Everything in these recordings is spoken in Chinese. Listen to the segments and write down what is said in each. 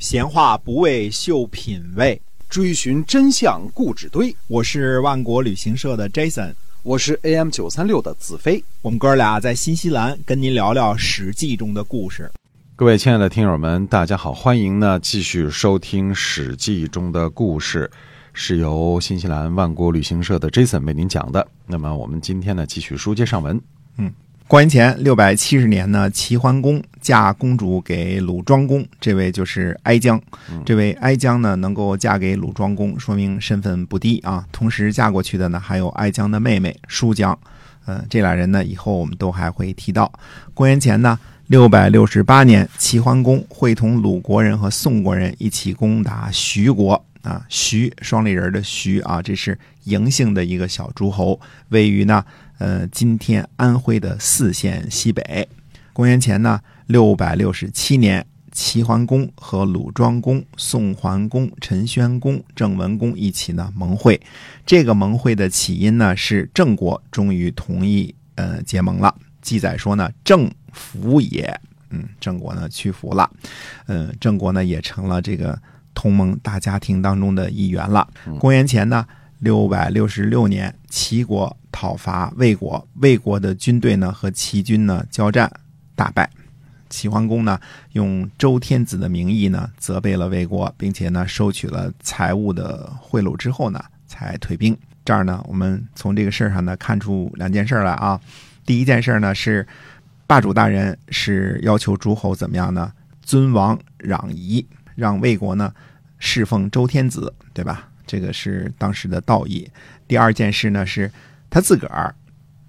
闲话不为秀品味，追寻真相故纸堆。我是万国旅行社的 Jason，我是 AM 九三六的子飞。我们哥俩在新西兰跟您聊聊《史记》中的故事。各位亲爱的听友们，大家好，欢迎呢继续收听《史记》中的故事，是由新西兰万国旅行社的 Jason 为您讲的。那么我们今天呢继续书接上文。嗯。公元前六百七十年呢，齐桓公嫁公主给鲁庄公，这位就是哀姜。这位哀姜呢，能够嫁给鲁庄公，说明身份不低啊。同时嫁过去的呢，还有哀姜的妹妹叔姜。嗯，这俩人呢，以后我们都还会提到。公元前呢，六百六十八年，齐桓公会同鲁国人和宋国人一起攻打徐国啊。徐双立人的徐啊，这是嬴姓的一个小诸侯，位于呢。呃，今天安徽的泗县西北，公元前呢六百六十七年，齐桓公和鲁庄公、宋桓公、陈宣公、郑文公一起呢盟会。这个盟会的起因呢是郑国终于同意呃结盟了。记载说呢，郑服也，嗯，郑国呢屈服了，嗯，郑国呢也成了这个同盟大家庭当中的一员了。公元前呢。六百六十六年，齐国讨伐魏国，魏国的军队呢和齐军呢交战，大败。齐桓公呢用周天子的名义呢责备了魏国，并且呢收取了财物的贿赂之后呢才退兵。这儿呢，我们从这个事儿上呢看出两件事来啊。第一件事呢是，霸主大人是要求诸侯怎么样呢？尊王攘夷，让魏国呢侍奉周天子，对吧？这个是当时的道义。第二件事呢，是他自个儿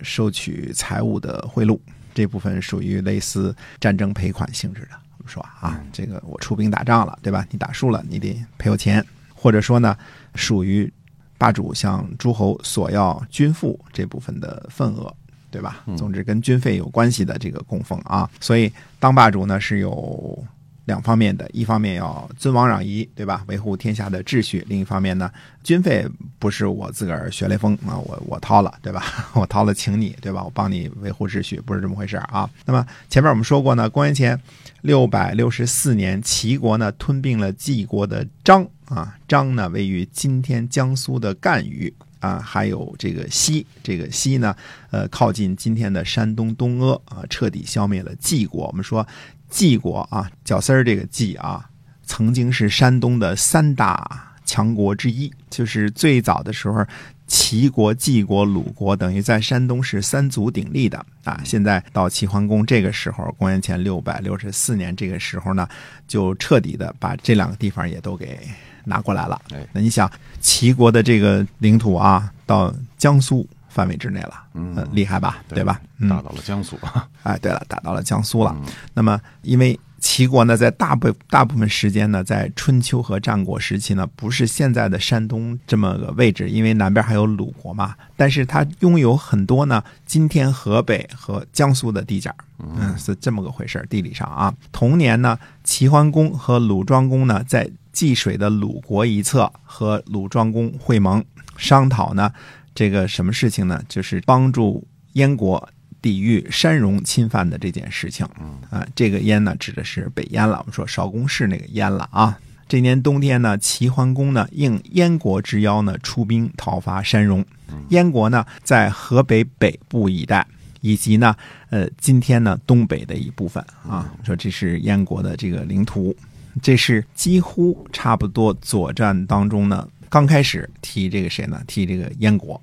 收取财物的贿赂，这部分属于类似战争赔款性质的。我们说啊，这个我出兵打仗了，对吧？你打输了，你得赔我钱，或者说呢，属于霸主向诸侯索要军赋这部分的份额，对吧？总之跟军费有关系的这个供奉啊。所以当霸主呢是有。两方面的，一方面要尊王攘夷，对吧？维护天下的秩序。另一方面呢，军费不是我自个儿学雷锋啊，我我掏了，对吧？我掏了，请你，对吧？我帮你维护秩序，不是这么回事啊。那么前面我们说过呢，公元前六百六十四年，齐国呢吞并了晋国的章啊，章呢位于今天江苏的赣榆啊，还有这个西，这个西呢，呃，靠近今天的山东东阿啊，彻底消灭了晋国。我们说。晋国啊，角丝儿这个晋啊，曾经是山东的三大强国之一。就是最早的时候，齐国、晋国、鲁国等于在山东是三足鼎立的啊。现在到齐桓公这个时候，公元前六百六十四年这个时候呢，就彻底的把这两个地方也都给拿过来了。那你想，齐国的这个领土啊，到江苏。范围之内了，嗯，厉害吧，对吧？打到了江苏，哎，对了，打到了江苏了。那么，因为齐国呢，在大部大部分时间呢，在春秋和战国时期呢，不是现在的山东这么个位置，因为南边还有鲁国嘛。但是它拥有很多呢，今天河北和江苏的地界嗯，是这么个回事地理上啊。同年呢，齐桓公和鲁庄公呢，在济水的鲁国一侧和鲁庄公会盟，商讨呢。这个什么事情呢？就是帮助燕国抵御山戎侵犯的这件事情。啊，这个燕呢指的是北燕了。我们说少公氏那个燕了啊。这年冬天呢，齐桓公呢应燕国之邀呢出兵讨伐山戎。燕国呢在河北北部一带，以及呢呃今天呢东北的一部分啊。说这是燕国的这个领土，这是几乎差不多左战当中呢。刚开始踢这个谁呢？踢这个燕国。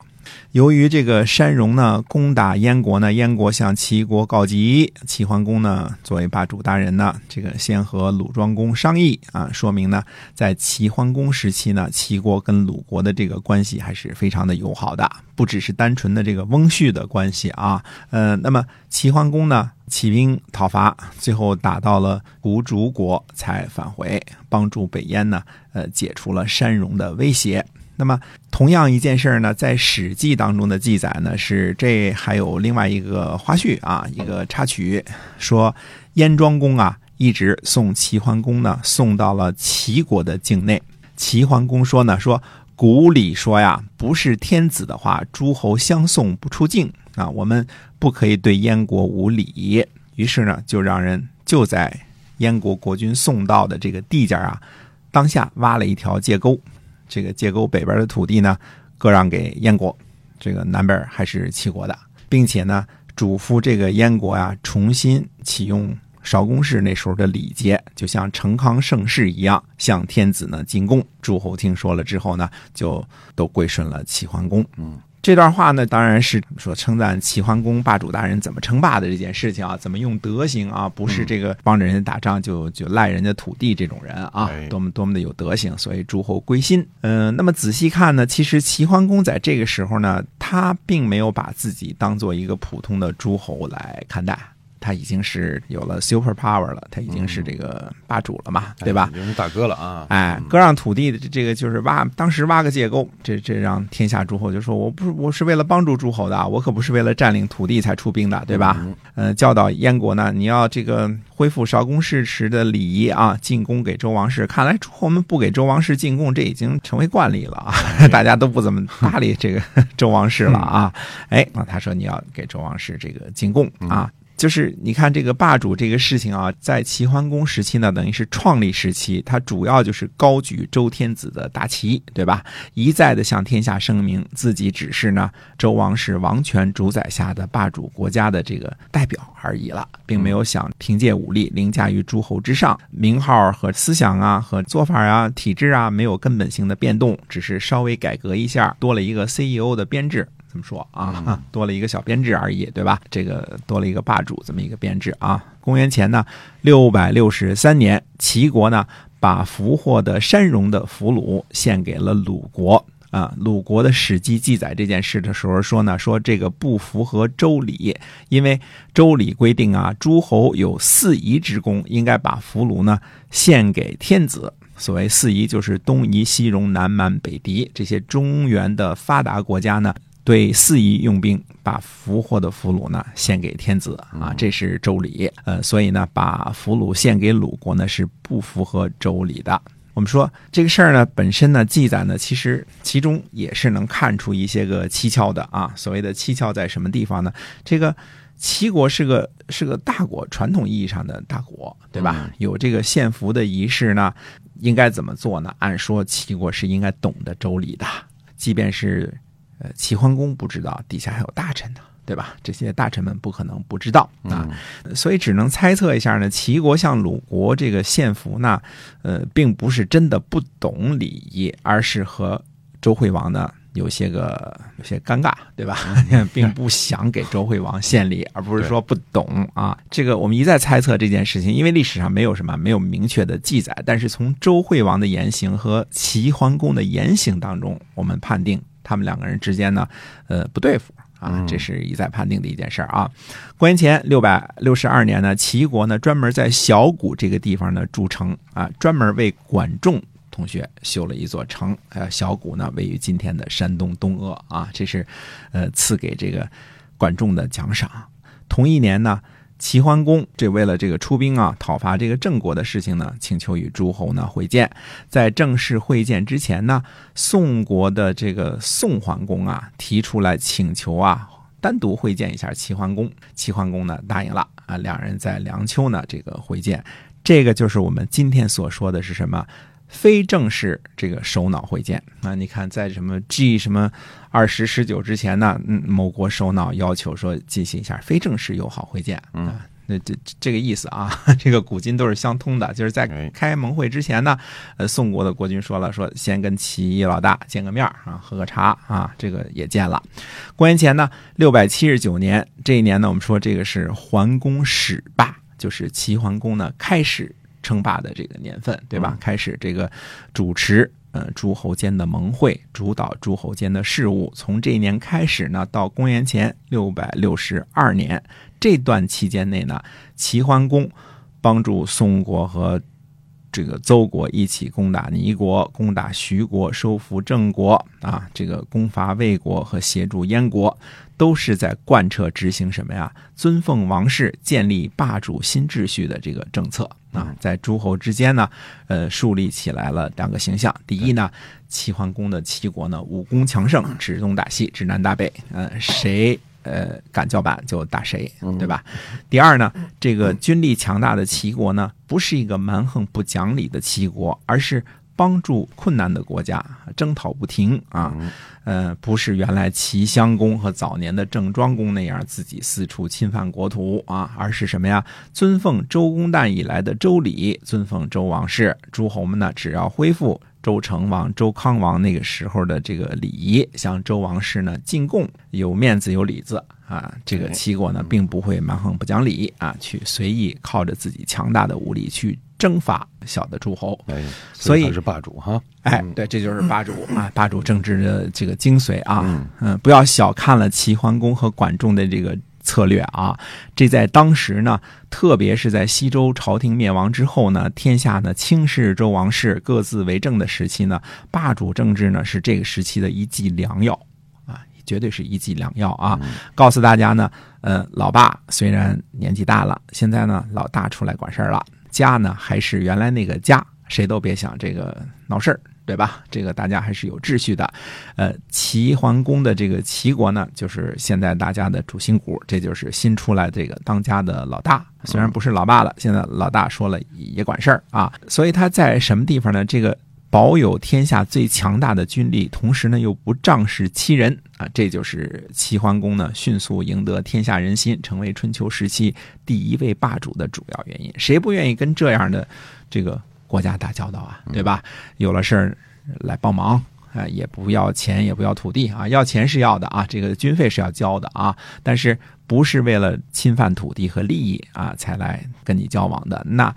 由于这个山戎呢攻打燕国呢，燕国向齐国告急，齐桓公呢作为霸主大人呢，这个先和鲁庄公商议啊，说明呢在齐桓公时期呢，齐国跟鲁国的这个关系还是非常的友好的，不只是单纯的这个翁婿的关系啊。呃，那么齐桓公呢起兵讨伐，最后打到了吴竹国才返回，帮助北燕呢呃解除了山戎的威胁。那么，同样一件事儿呢，在《史记》当中的记载呢，是这还有另外一个花絮啊，一个插曲，说燕庄公啊，一直送齐桓公呢，送到了齐国的境内。齐桓公说呢，说古礼说呀，不是天子的话，诸侯相送不出境啊，我们不可以对燕国无礼。于是呢，就让人就在。燕国国君送到的这个地界啊，当下挖了一条界沟，这个界沟北边的土地呢，割让给燕国，这个南边还是齐国的，并且呢，嘱咐这个燕国啊，重新启用韶公氏那时候的礼节，就像成康盛世一样，向天子呢进贡。诸侯听说了之后呢，就都归顺了齐桓公。嗯。这段话呢，当然是说称赞齐桓公霸主大人怎么称霸的这件事情啊，怎么用德行啊，不是这个帮着人家打仗就就赖人家土地这种人啊，多么多么的有德行，所以诸侯归心。嗯，那么仔细看呢，其实齐桓公在这个时候呢，他并没有把自己当做一个普通的诸侯来看待。他已经是有了 super power 了，他已经是这个霸主了嘛，对吧？已经是大哥了啊！哎，割让土地的这个就是挖，当时挖个界沟，这这让天下诸侯就说，我不是我是为了帮助诸侯的，我可不是为了占领土地才出兵的，对吧？呃，教导燕国呢，你要这个恢复少公事时的礼仪啊，进贡给周王室。看来诸侯们不给周王室进贡，这已经成为惯例了啊，大家都不怎么搭理这个 周王室了啊。哎，那他说你要给周王室这个进贡啊。就是你看这个霸主这个事情啊，在齐桓公时期呢，等于是创立时期，他主要就是高举周天子的大旗，对吧？一再的向天下声明自己只是呢周王室王权主宰下的霸主国家的这个代表而已了，并没有想凭借武力凌驾于诸侯之上。名号和思想啊，和做法啊，体制啊，没有根本性的变动，只是稍微改革一下，多了一个 CEO 的编制。这么说啊，多了一个小编制而已，对吧？这个多了一个霸主这么一个编制啊。公元前呢六百六十三年，齐国呢把俘获的山戎的俘虏献给了鲁国啊。鲁国的史记记载这件事的时候说呢，说这个不符合周礼，因为周礼规定啊，诸侯有四夷之功，应该把俘虏呢献给天子。所谓四夷，就是东夷、西戎、南蛮、北狄这些中原的发达国家呢。对四夷用兵，把俘获的俘虏呢献给天子啊，这是周礼。呃，所以呢，把俘虏献给鲁国呢是不符合周礼的。我们说这个事儿呢，本身呢记载呢，其实其中也是能看出一些个蹊跷的啊。所谓的蹊跷在什么地方呢？这个齐国是个是个大国，传统意义上的大国，对吧？有这个献俘的仪式呢，应该怎么做呢？按说齐国是应该懂得周礼的，即便是。呃，齐桓公不知道，底下还有大臣呢，对吧？这些大臣们不可能不知道啊，所以只能猜测一下呢。齐国向鲁国这个献俘呢，呃，并不是真的不懂礼仪，而是和周惠王呢有些个有些尴尬，对吧？并不想给周惠王献礼，而不是说不懂啊。这个我们一再猜测这件事情，因为历史上没有什么没有明确的记载，但是从周惠王的言行和齐桓公的言行当中，我们判定。他们两个人之间呢，呃，不对付啊，这是一再判定的一件事儿啊。公元前六百六十二年呢，齐国呢专门在小谷这个地方呢筑城啊，专门为管仲同学修了一座城。呃，小谷呢位于今天的山东东阿啊，这是呃赐给这个管仲的奖赏。同一年呢。齐桓公这为了这个出兵啊，讨伐这个郑国的事情呢，请求与诸侯呢会见。在正式会见之前呢，宋国的这个宋桓公啊提出来请求啊，单独会见一下齐桓公。齐桓公呢答应了啊，两人在梁丘呢这个会见。这个就是我们今天所说的是什么？非正式这个首脑会见啊，你看在什么 G 什么二十十九之前呢？嗯，某国首脑要求说进行一下非正式友好会见啊，那这这个意思啊，这个古今都是相通的，就是在开盟会之前呢，呃，宋国的国君说了，说先跟齐老大见个面啊，喝个茶啊，这个也见了。公元前呢六百七十九年这一年呢，我们说这个是桓公始霸，就是齐桓公呢开始。称霸的这个年份，对吧？开始这个主持呃诸侯间的盟会，主导诸侯间的事务。从这一年开始呢，到公元前六百六十二年这段期间内呢，齐桓公帮助宋国和这个邹国一起攻打倪国，攻打徐国，收复郑国啊，这个攻伐魏国和协助燕国。都是在贯彻执行什么呀？尊奉王室、建立霸主新秩序的这个政策啊，在诸侯之间呢，呃，树立起来了两个形象。第一呢，齐桓公的齐国呢，武功强盛，指东打西，指南打北，呃，谁呃敢叫板就打谁，对吧？第二呢，这个军力强大的齐国呢，不是一个蛮横不讲理的齐国，而是帮助困难的国家，征讨不停啊。呃，不是原来齐襄公和早年的郑庄公那样自己四处侵犯国土啊，而是什么呀？尊奉周公旦以来的周礼，尊奉周王室，诸侯们呢，只要恢复周成王、周康王那个时候的这个礼仪，向周王室呢进贡，有面子有里子啊。这个齐国呢，并不会蛮横不讲理啊，去随意靠着自己强大的武力去征伐小的诸侯。哎，所以他是霸主哈。哎，对，这就是霸主啊，霸主政治的这个精髓啊。嗯，不要小看了齐桓公和管仲的这个策略啊。这在当时呢，特别是在西周朝廷灭亡之后呢，天下呢轻视周王室，各自为政的时期呢，霸主政治呢是这个时期的一剂良药啊，绝对是一剂良药啊。告诉大家呢，呃，老爸虽然年纪大了，现在呢老大出来管事儿了，家呢还是原来那个家，谁都别想这个闹事儿。对吧？这个大家还是有秩序的。呃，齐桓公的这个齐国呢，就是现在大家的主心骨，这就是新出来这个当家的老大。虽然不是老爸了，现在老大说了也管事儿啊。所以他在什么地方呢？这个保有天下最强大的军力，同时呢又不仗势欺人啊，这就是齐桓公呢迅速赢得天下人心，成为春秋时期第一位霸主的主要原因。谁不愿意跟这样的这个？国家打交道啊，对吧？有了事儿来帮忙啊，也不要钱，也不要土地啊，要钱是要的啊，这个军费是要交的啊，但是不是为了侵犯土地和利益啊才来跟你交往的？那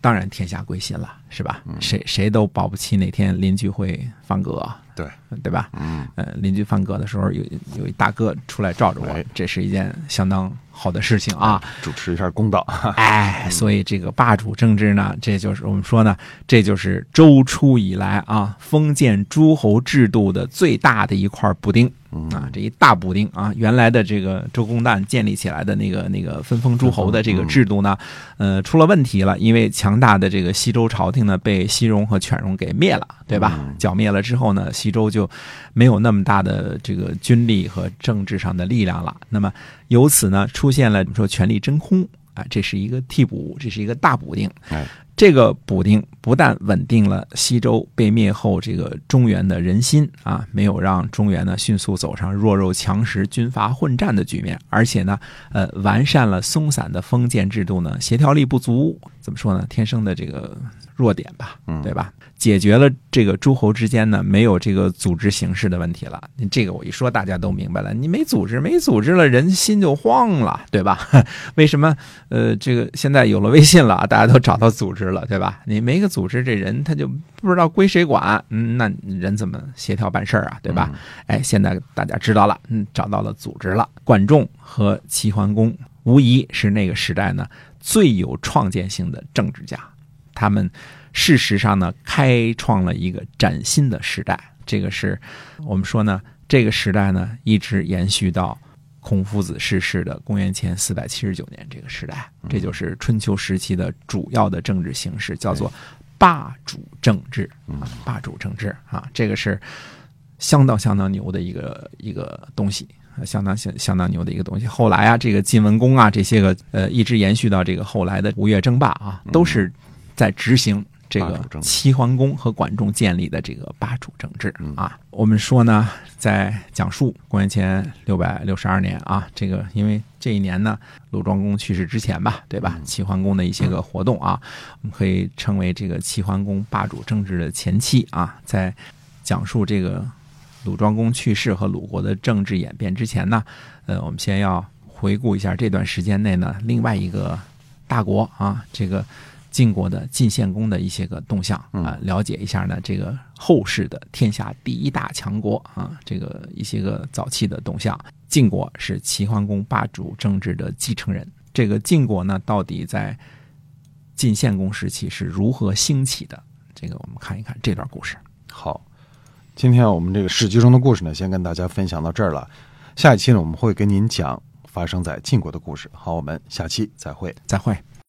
当然天下归心了，是吧？谁谁都保不齐哪天邻居会放鸽，对对吧？嗯，呃，邻居放鸽的时候，有有一大哥出来罩着我，这是一件相当。好的事情啊，主持一下公道。哎，所以这个霸主政治呢，这就是我们说呢，这就是周初以来啊封建诸侯制度的最大的一块补丁啊，这一大补丁啊，原来的这个周公旦建立起来的那个那个分封诸侯的这个制度呢，呃，出了问题了，因为强大的这个西周朝廷呢被西戎和犬戎给灭了，对吧？剿灭了之后呢，西周就没有那么大的这个军力和政治上的力量了，那么。由此呢，出现了说权力真空啊，这是一个替补，这是一个大补丁。哎，这个补丁不但稳定了西周被灭后这个中原的人心啊，没有让中原呢迅速走上弱肉强食、军阀混战的局面，而且呢，呃，完善了松散的封建制度呢，协调力不足，怎么说呢？天生的这个弱点吧，对吧？解决了这个诸侯之间呢没有这个组织形式的问题了。这个我一说大家都明白了。你没组织，没组织了，人心就慌了，对吧？为什么？呃，这个现在有了微信了，大家都找到组织了，对吧？你没个组织，这人他就不知道归谁管，嗯，那人怎么协调办事儿啊，对吧？哎，现在大家知道了，嗯，找到了组织了。管仲和齐桓公无疑是那个时代呢最有创建性的政治家，他们。事实上呢，开创了一个崭新的时代。这个是我们说呢，这个时代呢，一直延续到孔夫子逝世的公元前四百七十九年这个时代。这就是春秋时期的主要的政治形式，叫做霸主政治啊，霸主政治啊，这个是相当相当牛的一个一个东西，相当相相当牛的一个东西。后来啊，这个晋文公啊，这些个呃，一直延续到这个后来的吴越争霸啊，都是在执行。这个齐桓公和管仲建立的这个霸主政治啊，我们说呢，在讲述公元前六百六十二年啊，这个因为这一年呢，鲁庄公去世之前吧，对吧？齐桓公的一些个活动啊，我们可以称为这个齐桓公霸主政治的前期啊。在讲述这个鲁庄公去世和鲁国的政治演变之前呢，呃，我们先要回顾一下这段时间内呢，另外一个大国啊，这个。晋国的晋献公的一些个动向啊，了解一下呢，这个后世的天下第一大强国啊，这个一些个早期的动向。晋国是齐桓公霸主政治的继承人，这个晋国呢，到底在晋献公时期是如何兴起的？这个我们看一看这段故事。好，今天我们这个史记中的故事呢，先跟大家分享到这儿了。下一期呢，我们会跟您讲发生在晋国的故事。好，我们下期再会，再会。